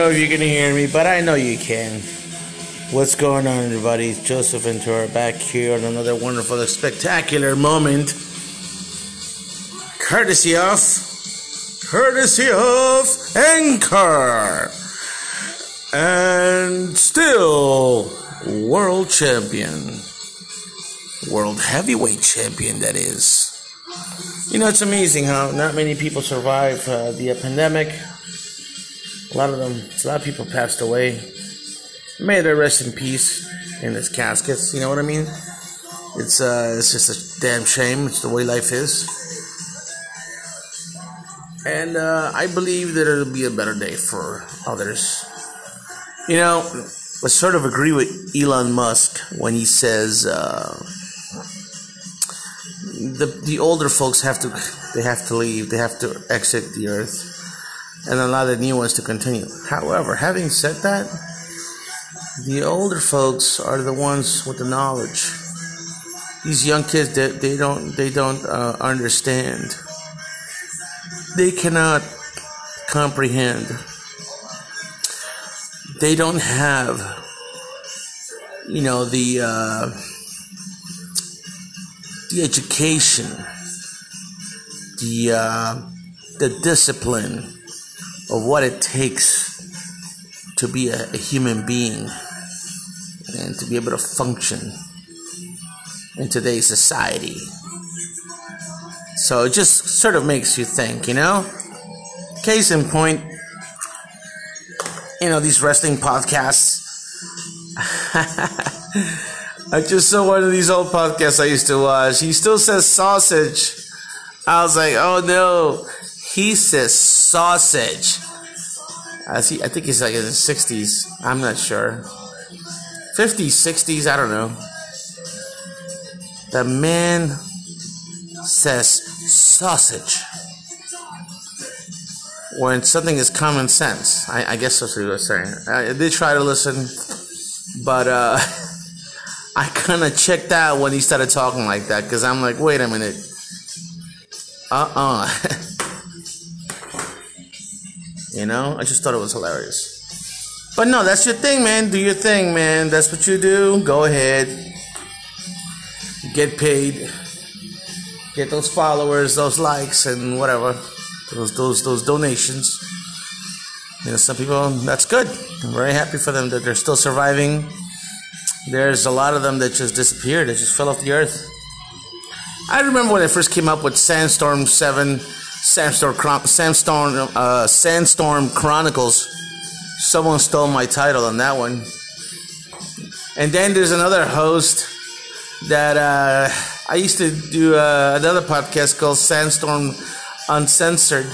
Know if you can hear me, but I know you can. What's going on, everybody? It's Joseph Ventura back here on another wonderful, spectacular moment. Courtesy of. Courtesy of Anchor. And still, world champion. World heavyweight champion, that is. You know, it's amazing how not many people survive uh, the pandemic. A lot of them, a lot of people passed away. May they rest in peace in its caskets. You know what I mean? It's uh, it's just a damn shame. It's the way life is. And uh, I believe that it'll be a better day for others. You know, I sort of agree with Elon Musk when he says uh, the the older folks have to they have to leave. They have to exit the earth and allow the new ones to continue. However, having said that, the older folks are the ones with the knowledge. These young kids, they, they don't they don't uh, understand. They cannot comprehend. They don't have, you know, the uh, the education, the uh, the discipline of what it takes to be a, a human being and to be able to function in today's society. So it just sort of makes you think, you know? Case in point, you know, these wrestling podcasts. I just saw one of these old podcasts I used to watch. He still says sausage. I was like, oh no. He says sausage. I see. I think he's like in his sixties. I'm not sure. Fifties, sixties. I don't know. The man says sausage when something is common sense. I, I guess that's what he was saying. I did try to listen, but uh, I kind of checked out when he started talking like that because I'm like, wait a minute. Uh uh You know, I just thought it was hilarious. But no, that's your thing, man. Do your thing, man. That's what you do. Go ahead. Get paid. Get those followers, those likes, and whatever. Those those those donations. You know, some people that's good. I'm very happy for them that they're still surviving. There's a lot of them that just disappeared. They just fell off the earth. I remember when I first came up with Sandstorm Seven Sandstorm, Sandstorm, uh, Sandstorm Chronicles. Someone stole my title on that one. And then there's another host that uh, I used to do uh, another podcast called Sandstorm Uncensored.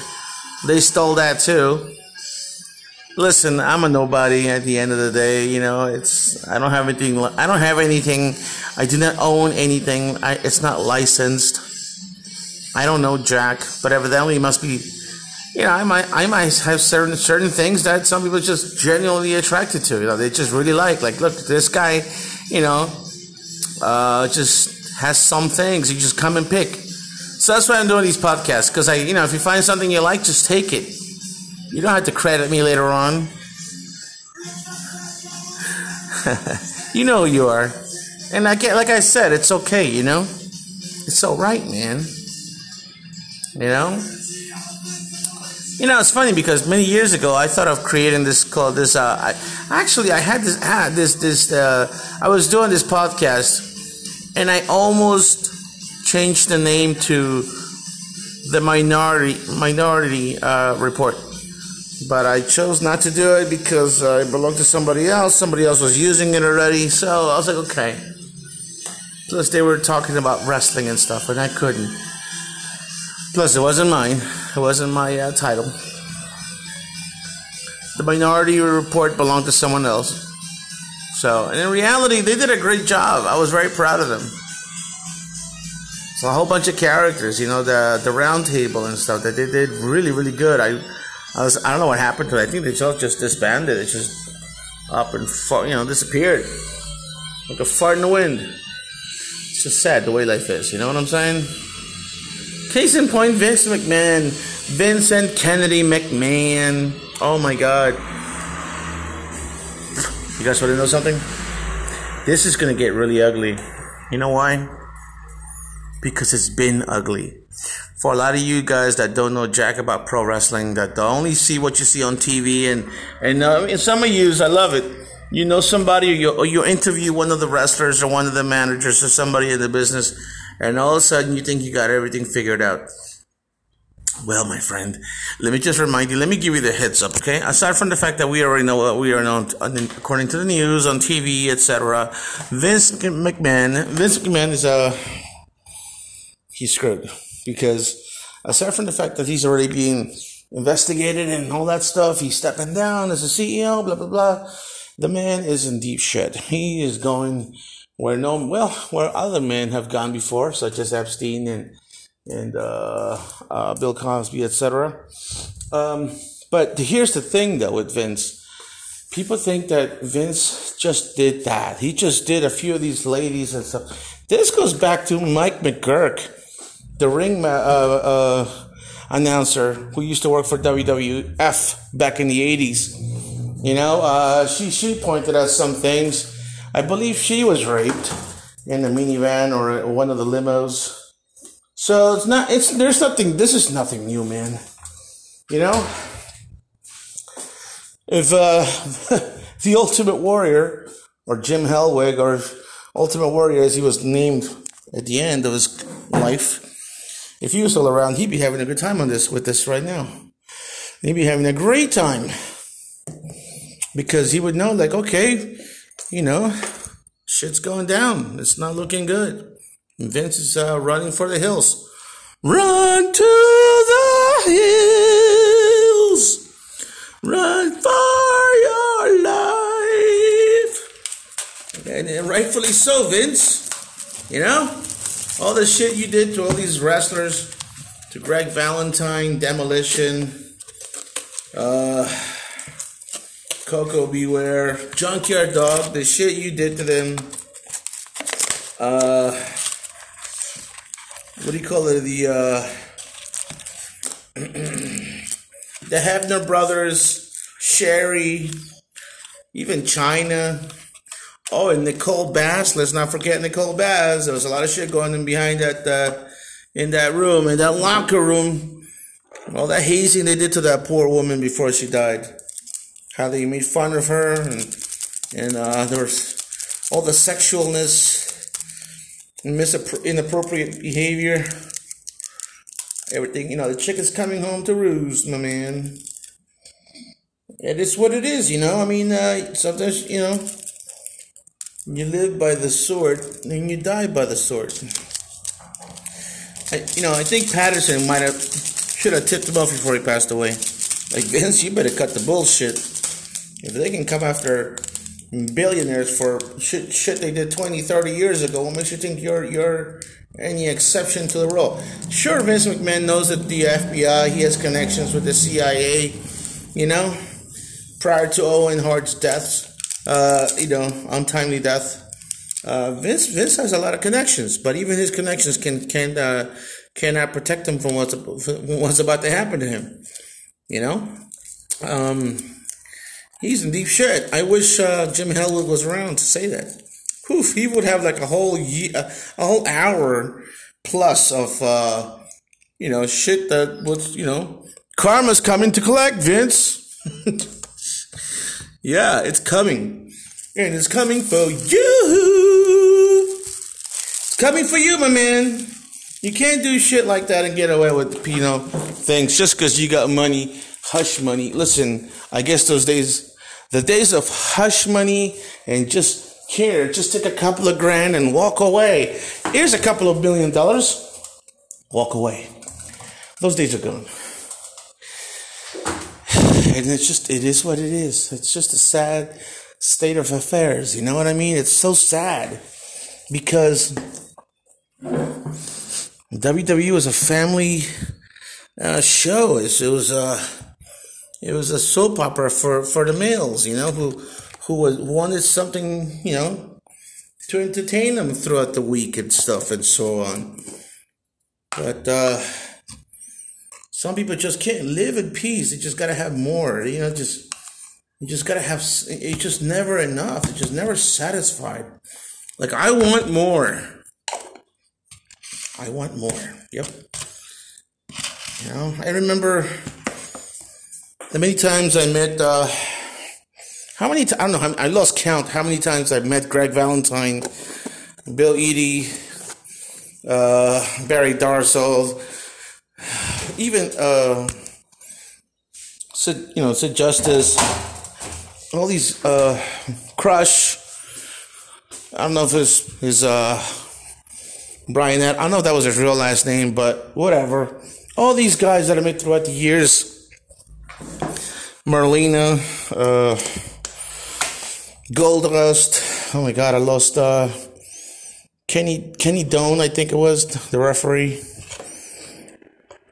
They stole that too. Listen, I'm a nobody at the end of the day. You know, it's I don't have anything. I don't have anything. I do not own anything. I, it's not licensed. I don't know Jack, but evidently he must be. You know, I might I might have certain certain things that some people just genuinely attracted to. You know, they just really like. Like, look, this guy, you know, uh, just has some things. You just come and pick. So that's why I'm doing these podcasts because I, you know, if you find something you like, just take it. You don't have to credit me later on. you know who you are, and I get like I said, it's okay. You know, it's all right, man. You know? You know, it's funny because many years ago I thought of creating this called this. Uh, I, actually, I had this had this this. Uh, I was doing this podcast, and I almost changed the name to the Minority Minority uh, Report, but I chose not to do it because uh, it belonged to somebody else. Somebody else was using it already, so I was like, okay. Plus, they were talking about wrestling and stuff, and I couldn't. Plus, it wasn't mine. It wasn't my uh, title. The Minority Report belonged to someone else. So, and in reality, they did a great job. I was very proud of them. So a whole bunch of characters, you know, the the round table and stuff that they did really, really good. I, I was, I don't know what happened to it. I think they just just disbanded. It just up and far, you know, disappeared like a fart in the wind. It's just sad the way life is. You know what I'm saying? Case in point, Vince McMahon, Vincent Kennedy McMahon. Oh my god. You guys want to know something? This is going to get really ugly. You know why? Because it's been ugly. For a lot of you guys that don't know jack about pro wrestling, that only see what you see on TV, and and uh, some of you, I love it. You know somebody, or you, or you interview one of the wrestlers or one of the managers or somebody in the business, and all of a sudden you think you got everything figured out. Well, my friend, let me just remind you, let me give you the heads up, okay? Aside from the fact that we already know what we are known, according to the news, on TV, etc., Vince McMahon, Vince McMahon is a, uh, he's screwed. Because aside from the fact that he's already being investigated and all that stuff, he's stepping down as a CEO, blah, blah, blah. The man is in deep shit. He is going where no, well, where other men have gone before, such as Epstein and, and uh, uh, Bill Cosby, etc. Um, but here's the thing, though, with Vince. People think that Vince just did that. He just did a few of these ladies and stuff. This goes back to Mike McGuirk, the ring uh, uh, announcer who used to work for WWF back in the 80s. You know, uh, she, she pointed out some things. I believe she was raped in a minivan or one of the limos. So it's not, it's, there's nothing, this is nothing new, man. You know? If, uh, the Ultimate Warrior, or Jim Hellwig, or Ultimate Warrior as he was named at the end of his life, if he was still around, he'd be having a good time on this with this right now. He'd be having a great time. Because he would know, like, okay, you know, shit's going down. It's not looking good. Vince is uh, running for the hills. Run to the hills. Run for your life. And, and rightfully so, Vince. You know? All the shit you did to all these wrestlers, to Greg Valentine, Demolition, uh, Koko B. Ware, Junkyard Dog, the shit you did to them. Uh, what do you call it? The uh, the Hebner brothers, Sherry, even Chyna. Oh, and Nicole Bass. Let's not forget Nicole Bass. There was a lot of shit going on behind that uh, in that room, in that locker room. All that hazing they did to that poor woman before she died. How they made fun of her, and and uh, there was all the sexualness and inappropriate behavior. Everything, you know, the chick is coming home to roost, my man. It is what it is, you know. I mean, uh, sometimes, you know, you live by the sword and you die by the sword. I, you know, I think Patterson might have should have tipped him off before he passed away. Like Vince, you better cut the bullshit. If they can come after billionaires for shit, shit they did 20, 30 years ago. What makes you think you're you're any exception to the rule? Sure, Vince McMahon knows that the FBI, he has connections with the CIA, you know, prior to Owen Hart's death, uh, you know, untimely death. Uh, Vince Vince has a lot of connections, but even his connections can can uh, cannot protect him from what's from what's about to happen to him. You know, um, He's in deep shit. I wish uh, Jim Hellwig was around to say that. Poof, he would have like a whole year, a whole hour plus of, uh, you know, shit that was, you know, karma's coming to collect, Vince. yeah, it's coming. And it's coming for you. It's coming for you, my man. You can't do shit like that and get away with, you know, things just because you got money, hush money. Listen, I guess those days, the days of hush money and just here, just take a couple of grand and walk away. Here's a couple of billion dollars. Walk away. Those days are gone. And it's just, it is what it is. It's just a sad state of affairs. You know what I mean? It's so sad because WWE was a family uh, show. It was, uh, it was a soap opera for, for the males, you know, who who wanted something, you know, to entertain them throughout the week and stuff and so on. But uh, Some people just can't live in peace. They just gotta have more. You know, just you just gotta have. It's just never enough. It's just never satisfied. Like I want more. I want more. Yep. You know, I remember the many times I met. Uh, how many? T- I don't know. I lost count. How many times I met Greg Valentine, Bill Eadie, uh, Barry Darsow, even uh, you know, Sid Justice, all these uh, Crush. I don't know if his his uh, Brian. I don't know if that was his real last name, but whatever. All these guys that I met throughout the years. Marlena, uh, Goldust. Oh my God, I lost uh, Kenny Kenny Doan, I think it was the referee.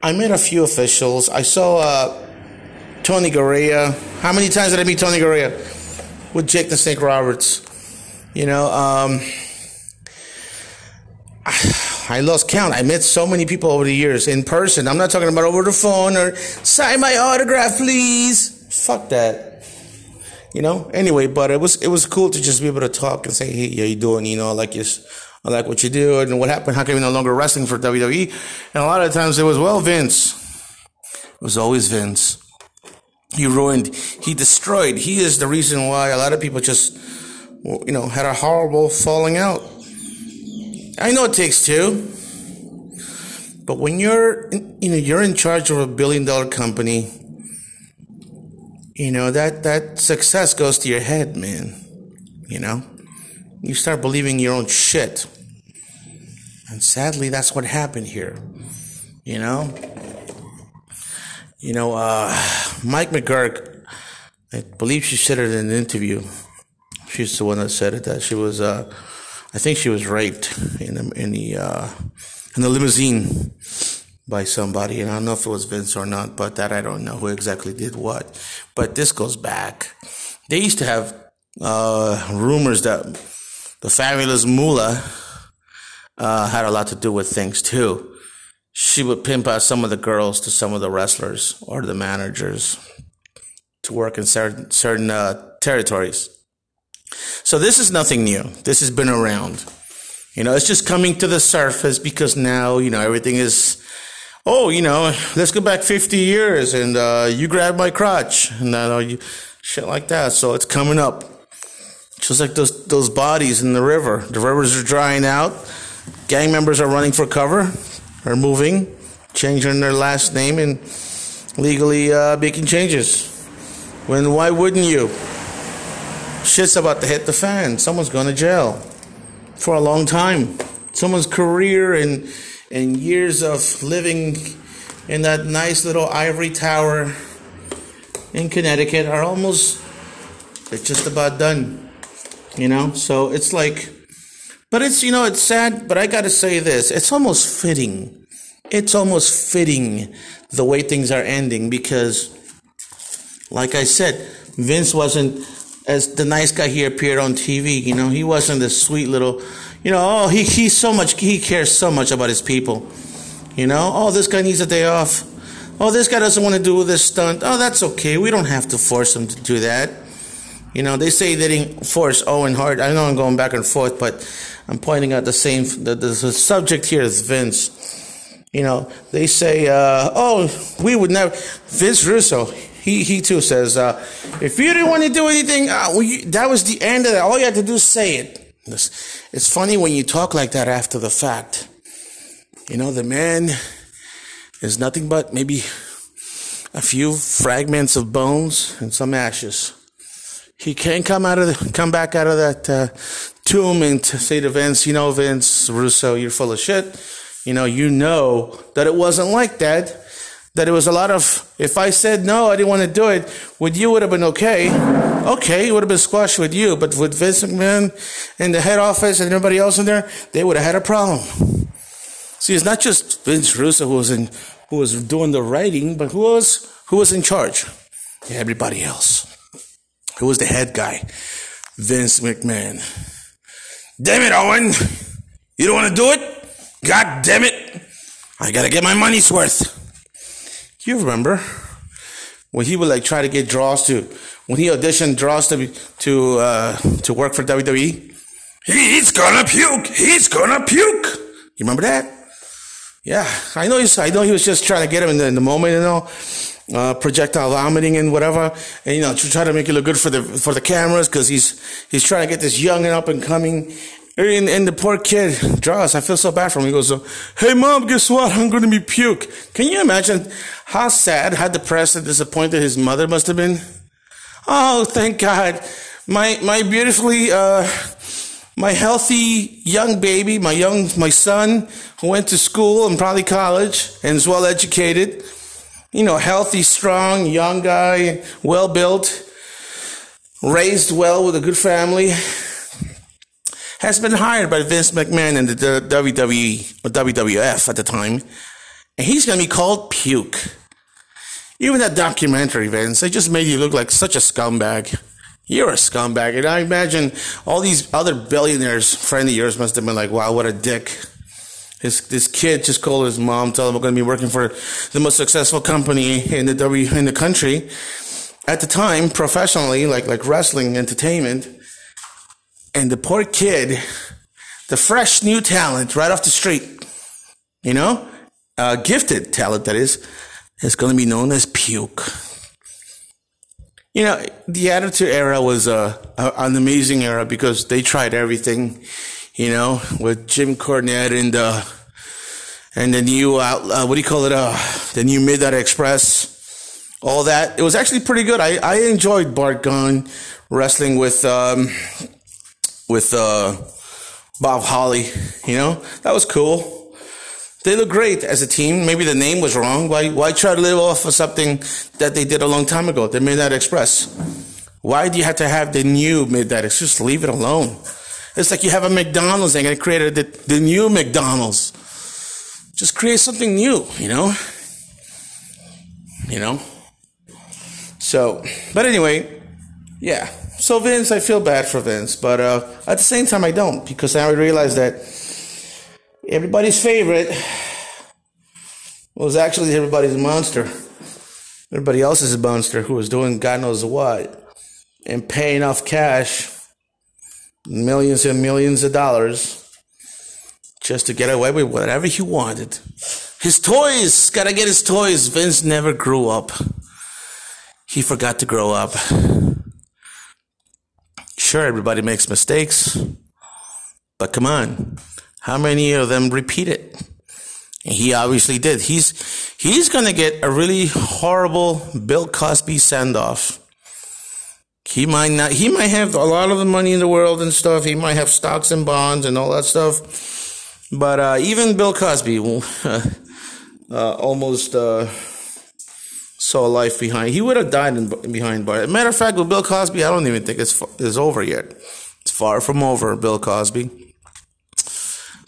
I met a few officials. I saw uh, Tony Garea. How many times did I meet Tony Garea? With Jake the Snake Roberts. You know, um, I lost count. I met so many people over the years in person. I'm not talking about over the phone or sign my autograph, please. Fuck that. You know. Anyway, but it was it was cool to just be able to talk and say, "Hey, how you doing?" You know, like you. I like what you do, and what happened? How come you're no longer wrestling for WWE? And a lot of times it was, well, Vince. It was always Vince. He ruined, he destroyed. He is the reason why a lot of people just, you know, had a horrible falling out. I know it takes two, but when you're, you know, you're in charge of a billion dollar company, you know, that, that success goes to your head, man. You know, you start believing your own shit. And sadly, that's what happened here. You know? You know, uh, Mike McGuirk, I believe she said it in an interview. She's the one that said it, that she was, uh, I think she was raped in the, in the, uh, in the limousine by somebody. And I don't know if it was Vince or not, but that I don't know who exactly did what. But this goes back. They used to have, uh, rumors that the fabulous Moolah, uh, had a lot to do with things too. She would pimp out some of the girls to some of the wrestlers or the managers to work in certain certain uh, territories. So this is nothing new. This has been around. You know, it's just coming to the surface because now you know everything is. Oh, you know, let's go back 50 years and uh, you grab my crotch and uh, you shit like that. So it's coming up. Just like those those bodies in the river. The rivers are drying out gang members are running for cover, are moving, changing their last name, and legally uh, making changes. When why wouldn't you? Shit's about to hit the fan. Someone's going to jail for a long time. Someone's career and and years of living in that nice little ivory tower in Connecticut are almost they're just about done. You know, so it's like but it's, you know, it's sad, but I gotta say this. It's almost fitting. It's almost fitting the way things are ending because, like I said, Vince wasn't as the nice guy he appeared on TV. You know, he wasn't this sweet little, you know, oh, he, he's so much, he cares so much about his people. You know, oh, this guy needs a day off. Oh, this guy doesn't want to do this stunt. Oh, that's okay. We don't have to force him to do that. You know, they say they didn't force Owen Hart. I know I'm going back and forth, but I'm pointing out the same, the, the, the subject here is Vince. You know, they say, uh, oh, we would never, Vince Russo, he, he too says, uh, if you didn't want to do anything, uh, well, you, that was the end of it. All you had to do is say it. It's funny when you talk like that after the fact. You know, the man is nothing but maybe a few fragments of bones and some ashes. He can't come out of the, come back out of that uh, tomb and say to Vince, you know, Vince Russo, you're full of shit. You know, you know that it wasn't like that. That it was a lot of, if I said no, I didn't want to do it, with you would have been okay. Okay, it would have been squashed with you, but with Vince McMahon and the head office and everybody else in there, they would have had a problem. See, it's not just Vince Russo who was in, who was doing the writing, but who was, who was in charge? Everybody else. Who was the head guy? Vince McMahon. Damn it, Owen. You don't want to do it? God damn it. I gotta get my money's worth. You remember when he would like try to get Droz to when he auditioned Droz to to uh, to work for WWE? He's gonna puke. He's gonna puke. You remember that? Yeah, I know. He's, I know he was just trying to get him in the, in the moment, you know, uh, projectile vomiting and whatever, and you know, to try to make it look good for the for the cameras because he's he's trying to get this young and up and coming and, and the poor kid, Droz, I feel so bad for him. He goes, Hey mom, guess what? I'm going to be puke. Can you imagine how sad, how depressed and disappointed his mother must have been? Oh, thank God. My, my beautifully, uh, my healthy young baby, my young, my son who went to school and probably college and is well educated, you know, healthy, strong, young guy, well built, raised well with a good family has been hired by Vince McMahon and the WWE or WWF at the time, and he's going to be called Puke. Even that documentary, Vince, they just made you look like such a scumbag. You're a scumbag. And I imagine all these other billionaires, friend of yours, must have been like, wow, what a dick. His, this kid just called his mom, told him I'm going to be working for the most successful company in the W, in the country. At the time, professionally, like, like wrestling entertainment. And the poor kid, the fresh new talent right off the street, you know, uh, gifted talent that is, is going to be known as puke. You know, the Attitude Era was uh, a, an amazing era because they tried everything, you know, with Jim Cornette and uh, and the new uh, what do you call it? Uh, the new Midnight Express, all that. It was actually pretty good. I, I enjoyed Bart Gunn wrestling with um, with uh, Bob Holly. You know, that was cool. They look great as a team. Maybe the name was wrong. Why why try to live off of something that they did a long time ago? The Midnight Express. Why do you have to have the new Midnight Express? Just leave it alone. It's like you have a McDonald's and they created the, the new McDonald's. Just create something new, you know? You know? So, but anyway, yeah. So Vince, I feel bad for Vince, but uh, at the same time, I don't because now I realize that everybody's favorite was actually everybody's monster. Everybody else is a monster who was doing God knows what and paying off cash, millions and millions of dollars, just to get away with whatever he wanted. His toys, gotta get his toys. Vince never grew up. He forgot to grow up. Sure, everybody makes mistakes, but come on, how many of them repeat it? He obviously did. He's he's gonna get a really horrible Bill Cosby send off. He might not. He might have a lot of the money in the world and stuff. He might have stocks and bonds and all that stuff. But uh, even Bill Cosby uh, almost uh, saw life behind. He would have died in, behind bars. Matter of fact, with Bill Cosby, I don't even think it's it's over yet. It's far from over. Bill Cosby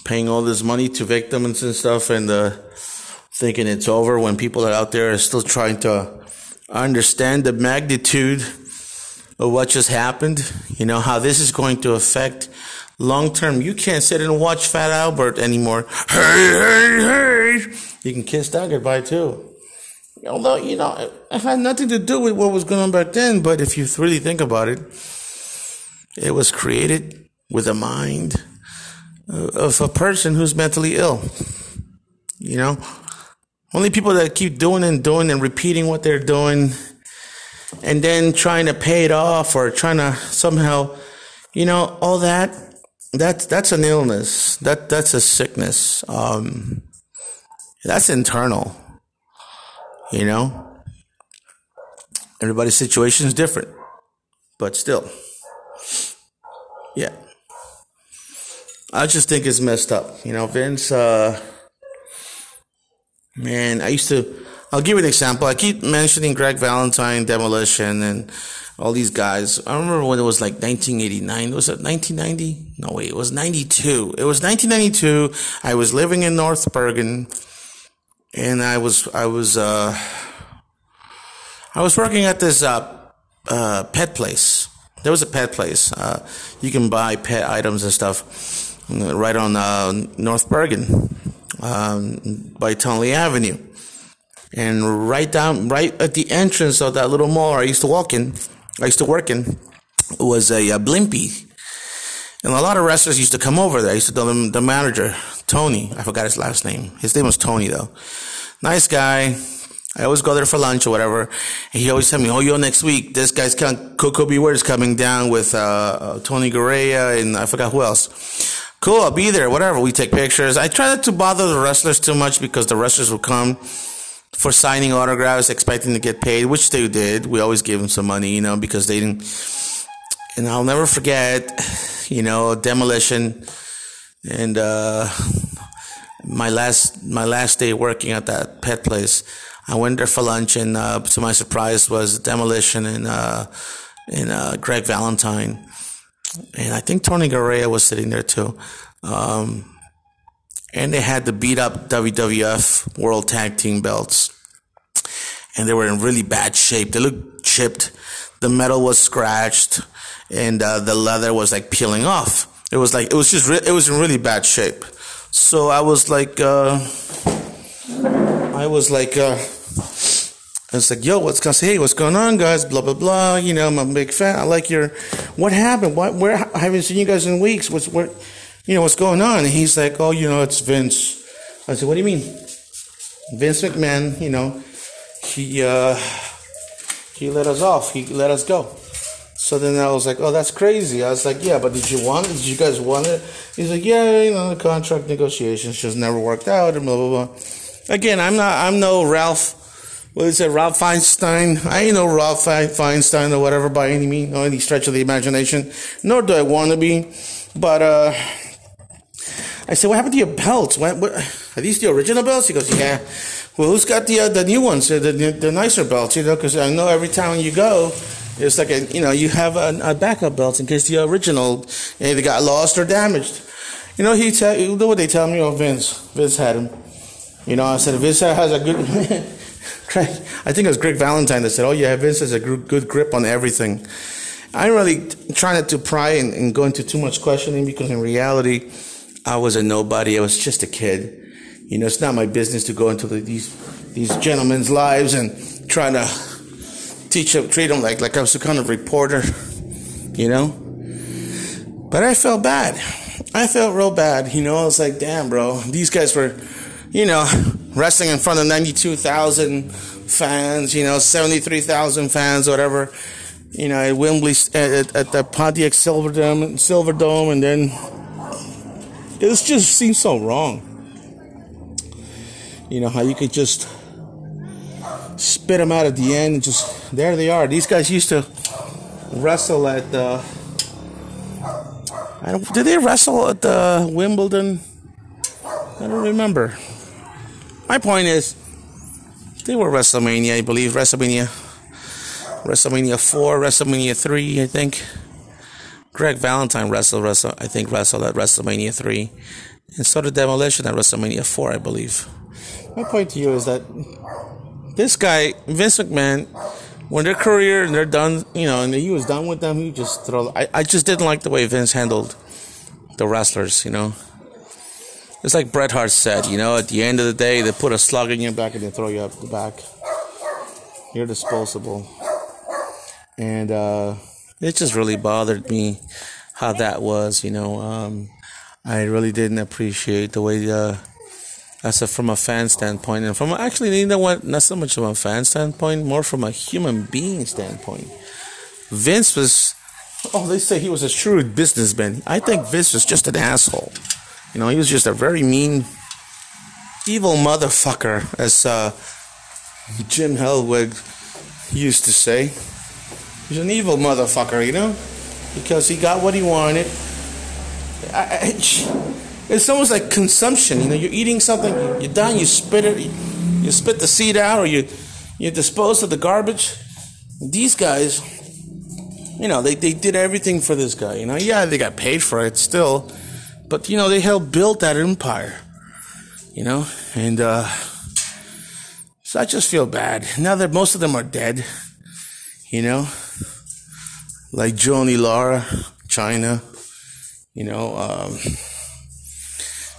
paying all this money to victims and stuff, and uh, thinking it's over when people are out there are still trying to understand the magnitude of what just happened. You know how this is going to affect long term. You can't sit and watch Fat Albert anymore. Hey, hey, hey! You can kiss that goodbye too although you know it had nothing to do with what was going on back then but if you really think about it it was created with a mind of a person who's mentally ill you know? Only people that keep doing and doing and repeating what they're doing and then trying to pay it off or trying to somehow you know all that that's that's an illness. That that's a sickness. Um, that's internal you know? Everybody's situation is different, but still. Yeah. I just think it's messed up. You know, Vince, uh, man, I used to, I'll give you an example. I keep mentioning Greg Valentine, Demolition, and all these guys. I remember when it was like 1989. Was it 1990? No, wait, it was 92. It was 1992. I was living in North Bergen and I was I was uh, I was working at this uh, uh, pet place. There was a pet place. Uh, you can buy pet items and stuff right on uh, North Bergen um, by Tonnelle Avenue. And right down, right at the entrance of that little mall I used to walk in, I used to work in, was a, a Blimpie. And a lot of wrestlers used to come over there. I used to tell them the manager, Tony, I forgot his last name. His name was Tony though. Nice guy. I always go there for lunch or whatever. And he always tell me, oh, yo, next week, this guy's coming, Koko B. Ware is coming down with, uh, uh, Tony Garea and I forgot who else. Cool, I'll be there, whatever. We take pictures. I try not to bother the wrestlers too much because the wrestlers will come for signing autographs, expecting to get paid, which they did. We always gave them some money, you know, because they didn't. And I'll never forget, you know, demolition and, uh, my last, my last day working at that pet place. I went there for lunch, and uh, to my surprise, was Demolition and uh, and uh, Greg Valentine, and I think Tony Garea was sitting there too. Um, and they had the beat up WWF World Tag Team belts, and they were in really bad shape. They looked chipped. The metal was scratched, and uh, the leather was like peeling off. It was like it was just re- it was in really bad shape. So I was like, uh, I was like. Uh, I was like, yo, what's going? Hey, what's going on, guys? Blah, blah, blah. You know, I'm a big fan. I like your, what happened? What, where, I haven't seen you guys in weeks. What's, what, you know, what's going on? And he's like, oh, you know, it's Vince. I said, what do you mean? Vince McMahon, you know, he, uh, he let us off. He let us go. So then I was like, oh, that's crazy. I was like, yeah, but did you want it? Did you guys want it? He's like, yeah, you know, the contract negotiations just never worked out and blah, blah, blah. Again, I'm not, I'm no Ralph what is it, Rob Feinstein? I ain't no Rob Feinstein or whatever by any means, or any stretch of the imagination. Nor do I want to be. But uh, I said, what happened to your belts? What, what, are these the original belts? He goes, yeah. Well, who's got the uh, the new ones, the, the, the nicer belts? You know, because I know every town you go, it's like a you know you have a, a backup belt in case the original eh, either got lost or damaged. You know, he tell you know what they tell me? Oh, Vince, Vince had him. You know, I said Vince has a good. I think it was Greg Valentine that said, "Oh yeah, Vince has a good grip on everything." I really try not to pry and, and go into too much questioning because in reality, I was a nobody. I was just a kid. You know, it's not my business to go into the, these these gentlemen's lives and trying to teach them, treat them like like I was a kind of reporter. You know, but I felt bad. I felt real bad. You know, I was like, damn, bro, these guys were, you know, wrestling in front of 92,000 fans, you know, 73,000 fans, whatever, you know, at Wembley, at, at the Pontiac Silverdome, Silverdome, and then it just seems so wrong. You know, how you could just spit them out at the end and just, there they are. These guys used to wrestle at the, I don't, did they wrestle at the Wimbledon? I don't remember. My point is, they were WrestleMania, I believe, WrestleMania, WrestleMania 4, WrestleMania 3, I think. Greg Valentine wrestled, wrestle, I think, wrestled at WrestleMania 3. And so did Demolition at WrestleMania 4, I believe. My point to you is that this guy, Vince McMahon, when their career and they're done, you know, and he was done with them, he just throw. I, I just didn't like the way Vince handled the wrestlers, you know. It's like Bret Hart said, you know, at the end of the day, they put a slug in your back and they throw you up the back. You're disposable. And uh, it just really bothered me how that was, you know. Um, I really didn't appreciate the way, uh, as a, from a fan standpoint, and from actually, you know what, not so much from a fan standpoint, more from a human being standpoint. Vince was, oh, they say he was a shrewd businessman. I think Vince was just an asshole. You know, he was just a very mean, evil motherfucker, as uh, Jim Hellwig used to say. He's an evil motherfucker, you know, because he got what he wanted. I, I, it's almost like consumption. You know, you're eating something, you're done, you spit it, you, spit the seed out, or you you dispose of the garbage. These guys, you know, they, they did everything for this guy. You know, yeah, they got paid for it still, but you know, they helped build that empire. You know, and uh, so I just feel bad now that most of them are dead. You know, like Joanie Laurer, Chyna, You know, um,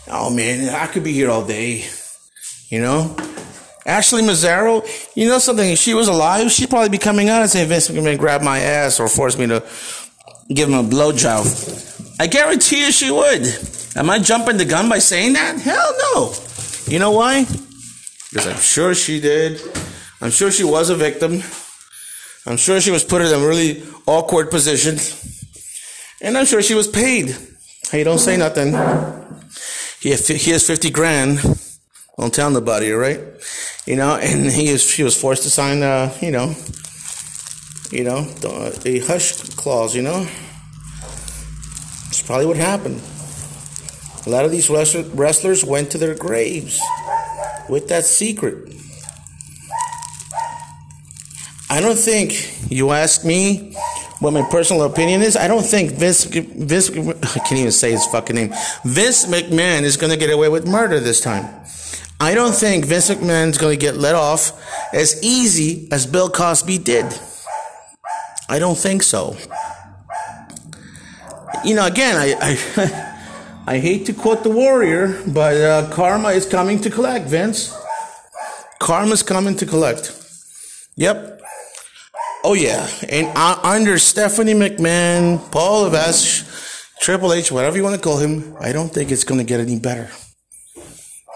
oh man, I could be here all day. You know, Ashley Massaro, you know something? If she was alive, she'd probably be coming out and saying Vince McMahon grabbed my ass or forced me to give him a blowjob. I guarantee you she would. Am I jumping the gun by saying that? Hell no. You know why? Because I'm sure she did. I'm sure she was a victim. I'm sure she was put in a really awkward position. And I'm sure she was paid. Hey, don't say nothing. He, has 50 grand. Don't tell nobody, right? You know, and he is, she was forced to sign, uh, you know, you know, a hush clause, you know. It's probably what happened. A lot of these wrestlers went to their graves with that secret. I don't think you ask me what my personal opinion is. I don't think Vince Vince I can't even say his fucking name. Vince McMahon is going to get away with murder this time. I don't think Vince McMahon is going to get let off as easy as Bill Cosby did. I don't think so. You know, again, I I, I hate to quote the Warrior, but uh, karma is coming to collect, Vince. Karma's coming to collect. Yep, Oh yeah, and under Stephanie McMahon, Paul Levesque, Triple H, whatever you want to call him, I don't think it's going to get any better.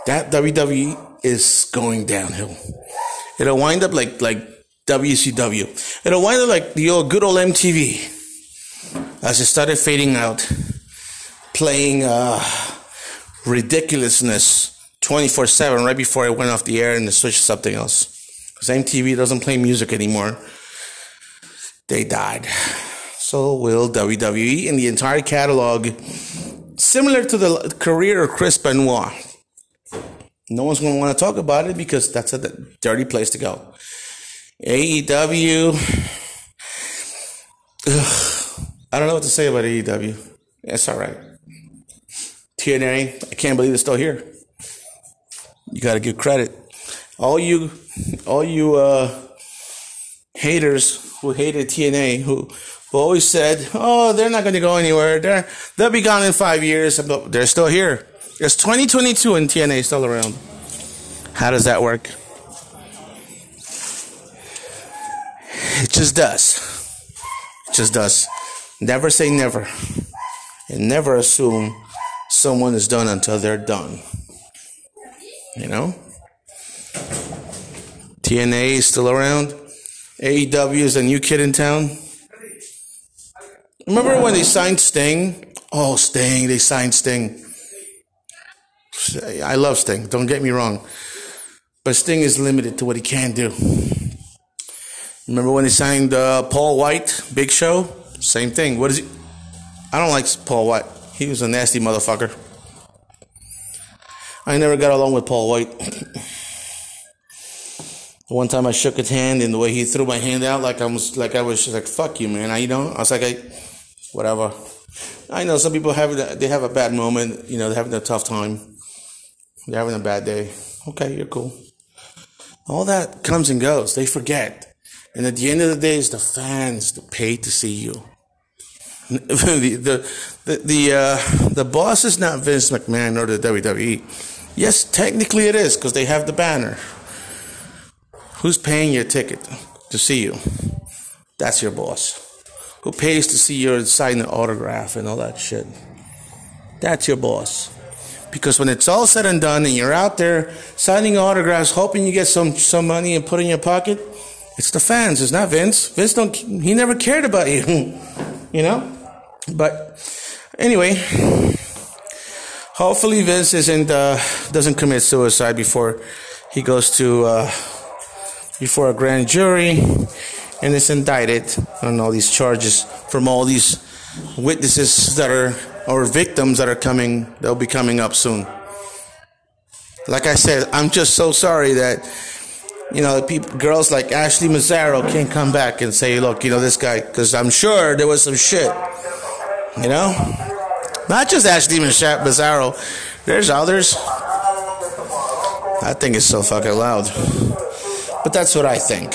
That WWE is going downhill. It'll wind up like like WCW. It'll wind up like the old good old MTV as it started fading out, playing uh, ridiculousness 24 7 right before it went off the air and they switched to something else. Because MTV doesn't play music anymore they died. So will WWE and the entire catalog, similar to the career of Chris Benoit. No one's going to want to talk about it because that's a dirty place to go. AEW. Ugh, I don't know what to say about AEW. It's all right. TNA, I can't believe it's still here. You got to give credit. All you, all you uh, haters who hated TNA, who, who always said, "Oh, they're not going to go anywhere. They're they'll be gone in five years." But they're still here. It's 2022 and TNA is still around. How does that work? It just does. It just does. Never say never, and never assume someone is done until they're done. You know. TNA is still around. AEW is a new kid in town. Remember when they signed Sting? Oh, Sting, they signed Sting. I love Sting, don't get me wrong. But Sting is limited to what he can do. Remember when they signed uh, Paul White, Big Show? Same thing. What is he? I don't like Paul White. He was a nasty motherfucker. I never got along with Paul White. one time I shook his hand and the way he threw my hand out, like I was, like I was like, fuck you, man. I, you know, I was like, I, whatever. I know some people have, they have a bad moment, you know, they're having a tough time. They're having a bad day. Okay, you're cool. All that comes and goes. They forget. And at the end of the day, it's the fans that pay to see you. the, the, the, the, uh, the boss is not Vince McMahon or the WWE. Yes, technically it is because they have the banner. Who's paying your ticket to see you? That's your boss. Who pays to see you sign an autograph and all that shit? That's your boss. Because when it's all said and done and you're out there signing autographs, hoping you get some, some money and put in your pocket, it's the fans. It's not Vince. Vince don't, he never cared about you. you know? But anyway, hopefully Vince isn't, uh, doesn't commit suicide before he goes to, uh, before a grand jury and is indicted on all these charges from all these witnesses that are or victims that are coming they'll be coming up soon. Like i said i'm just so sorry that you know people, girls like ashley massaro can't come back and say look you know this guy because i'm sure there was some shit you know? Not just ashley massaro there's others. I think it's so fucking loud but that's what I think.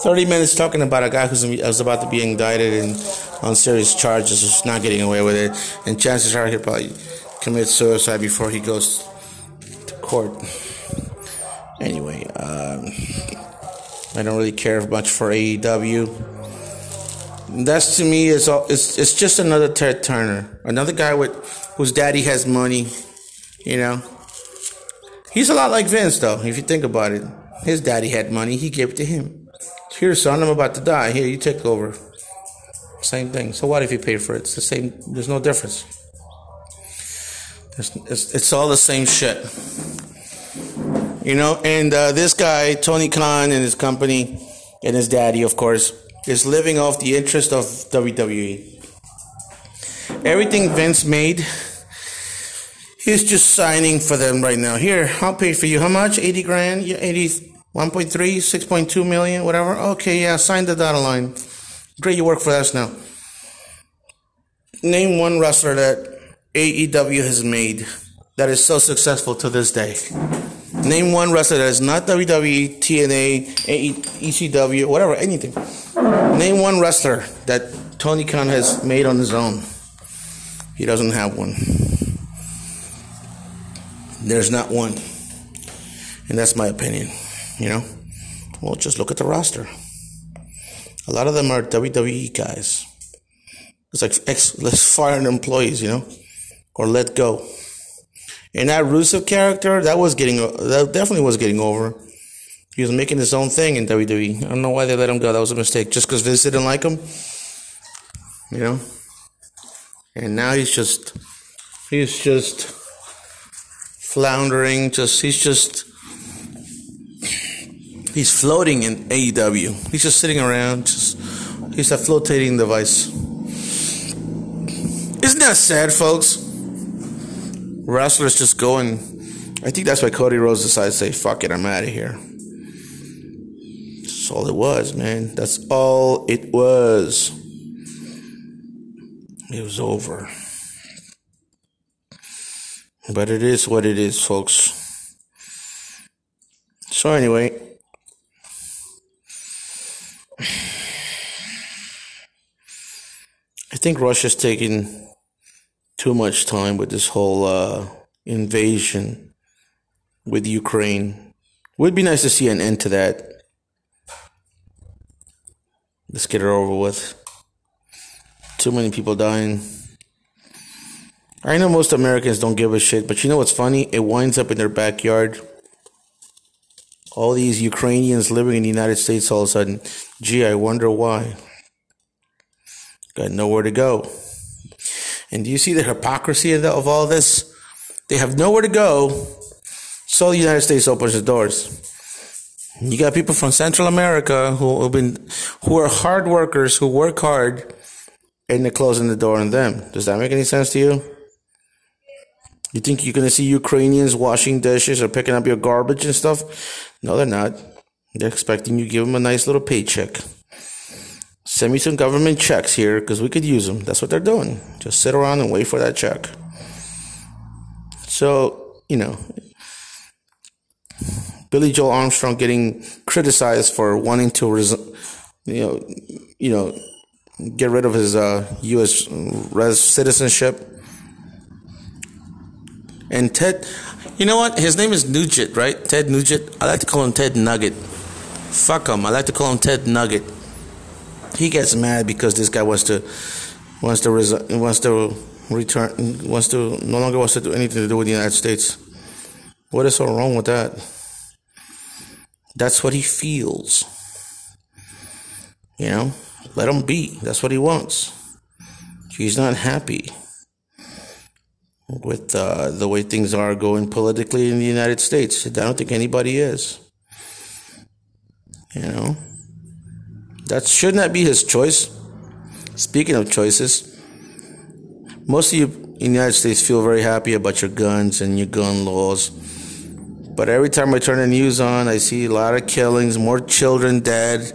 30 minutes talking about a guy who's was about to be indicted and on serious charges, who's not getting away with it, and chances are he'll probably commit suicide before he goes to court. Anyway. Um, I don't really care much for AEW. That's to me is all. It's it's just another Ted Turner, another guy with whose daddy has money. You know, he's a lot like Vince though. If you think about it, his daddy had money. He gave it to him. Here, son, I'm about to die. Here, you take over. Same thing. So what if you pay for it? It's the same. There's no difference. It's, it's, it's all the same shit. You know, and uh, this guy, Tony Khan and his company, and his daddy, of course, is living off the interest of WWE. Everything Vince made, he's just signing for them right now. Here, I'll pay for you. How much? 80 grand? Yeah, 80, 1.3, 6.2 million, whatever. Okay, yeah, sign the dotted line. Great, you work for us now. Name one wrestler that AEW has made that is so successful to this day. Name one wrestler that is not WWE, TNA, ECW, whatever, anything. Name one wrestler that Tony Khan has made on his own. He doesn't have one. There's not one. And that's my opinion, you know? Well, just look at the roster. A lot of them are WWE guys. It's like ex, let's fire employees, you know, or let go. And that Rusev character, that was getting, that definitely was getting over. He was making his own thing in WWE. I don't know why they let him go. That was a mistake. Just because Vince didn't like him, you know. And now he's just, he's just floundering. Just he's just, he's floating in AEW. He's just sitting around. Just he's a flotating device. Isn't that sad, folks? wrestlers just going. I think that's why Cody Rhodes decided to say, fuck it, I'm out of here. That's all it was, man. That's all it was. It was over. But it is what it is, folks. So, anyway. Think Russia's taking too much time with this whole uh, invasion with Ukraine. Would be nice to see an end to that. Let's get it over with. Too many people dying. I know most Americans don't give a shit, but you know what's funny? It winds up in their backyard. All these Ukrainians living in the United States all of a sudden. Gee, I wonder why. Got nowhere to go. And do you see the hypocrisy of, the, of all this? They have nowhere to go, so the United States opens the doors. You got people from Central America who have been, who are hard workers, who work hard, and they're closing the door on them. Does that make any sense to you? You think you're going to see Ukrainians washing dishes or picking up your garbage and stuff? No, they're not. They're expecting you to give them a nice little paycheck. Send me some government checks here because we could use them. That's what they're doing. Just sit around and wait for that check. So, you know, Billie Joe Armstrong getting criticized for wanting to, res- you know, you know, get rid of his uh, U.S. res- citizenship. And Ted, you know what? His name is Nugent, right? Ted Nugent. I like to call him Ted Nugget. Fuck him. I like to call him Ted Nugget he gets mad because this guy wants to wants to resi- wants to return wants to no longer wants to do anything to do with the United States. What is so wrong with that? That's what he feels. You know, let him be. That's what he wants. He's not happy with uh, the way things are going politically in the United States. I don't think anybody is. You know. That should not be his choice. Speaking of choices, most of you in the United States feel very happy about your guns and your gun laws. But every time I turn the news on, I see a lot of killings, more children dead,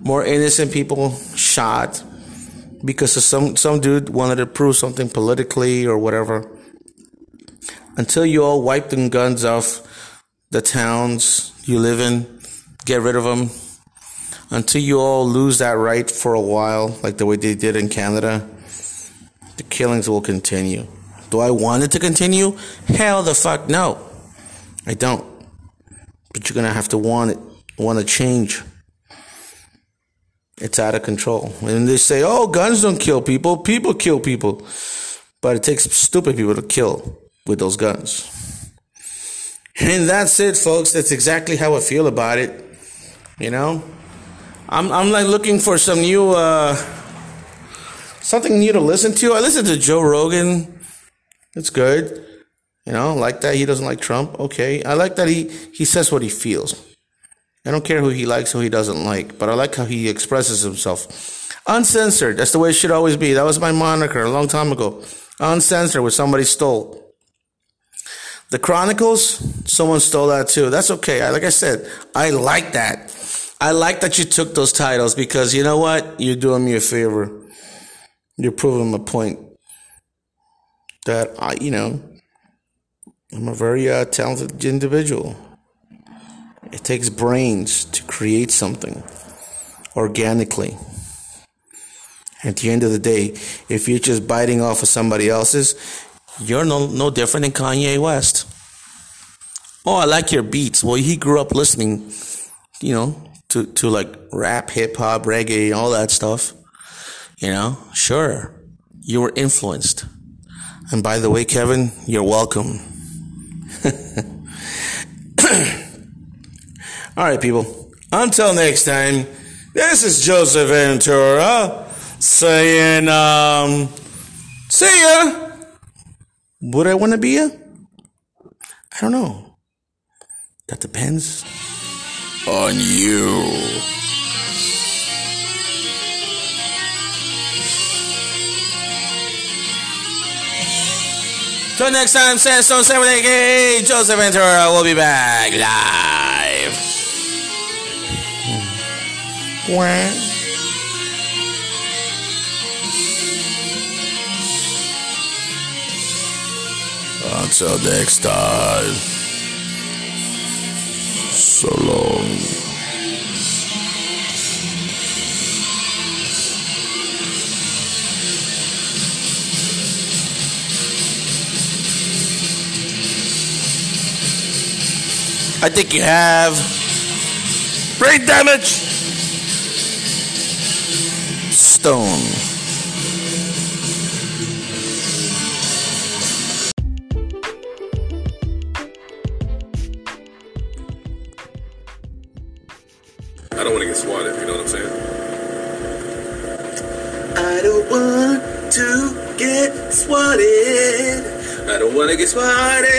more innocent people shot because some, some dude wanted to prove something politically or whatever. Until you all wipe the guns off the towns you live in, get rid of them, until you all lose that right for a while, like the way they did in Canada, the killings will continue. Do I want it to continue? Hell the fuck no. I don't. But you're gonna have to want it, want to change. It's out of control. And they say, oh, guns don't kill people, people kill people. But it takes stupid people to kill with those guns. And that's it, folks. That's exactly how I feel about it. You know? I'm, I'm like looking for some new, uh, something new to listen to. I listen to Joe Rogan. It's good. You know, like that. He doesn't like Trump. Okay. I like that he, he says what he feels. I don't care who he likes, or who he doesn't like, but I like how he expresses himself. Uncensored. That's the way it should always be. That was my moniker a long time ago. Uncensored, what somebody stole. The Chronicles, someone stole that too. That's okay. I, like I said, I like that. I like that you took those titles because you know what? You're doing me a favor. You're proving my point that I, you know, I'm a very uh, talented individual. It takes brains to create something organically. At the end of the day, if you're just biting off of somebody else's, you're no, no different than Kanye West. Oh, I like your beats. Well, he grew up listening, you know, to, to like rap, hip hop, reggae, all that stuff. You know, sure, you were influenced. And by the way, Kevin, you're welcome. all right, people. Until next time, this is Joseph Ventura saying, um, see ya. Would I want to be ya? I don't know. That depends on you. Till next time, Sandstone 78 Joseph Ventura will be back live. Wah. Until next time. So long. I think you have brain damage. Stone. Wanna get swatted.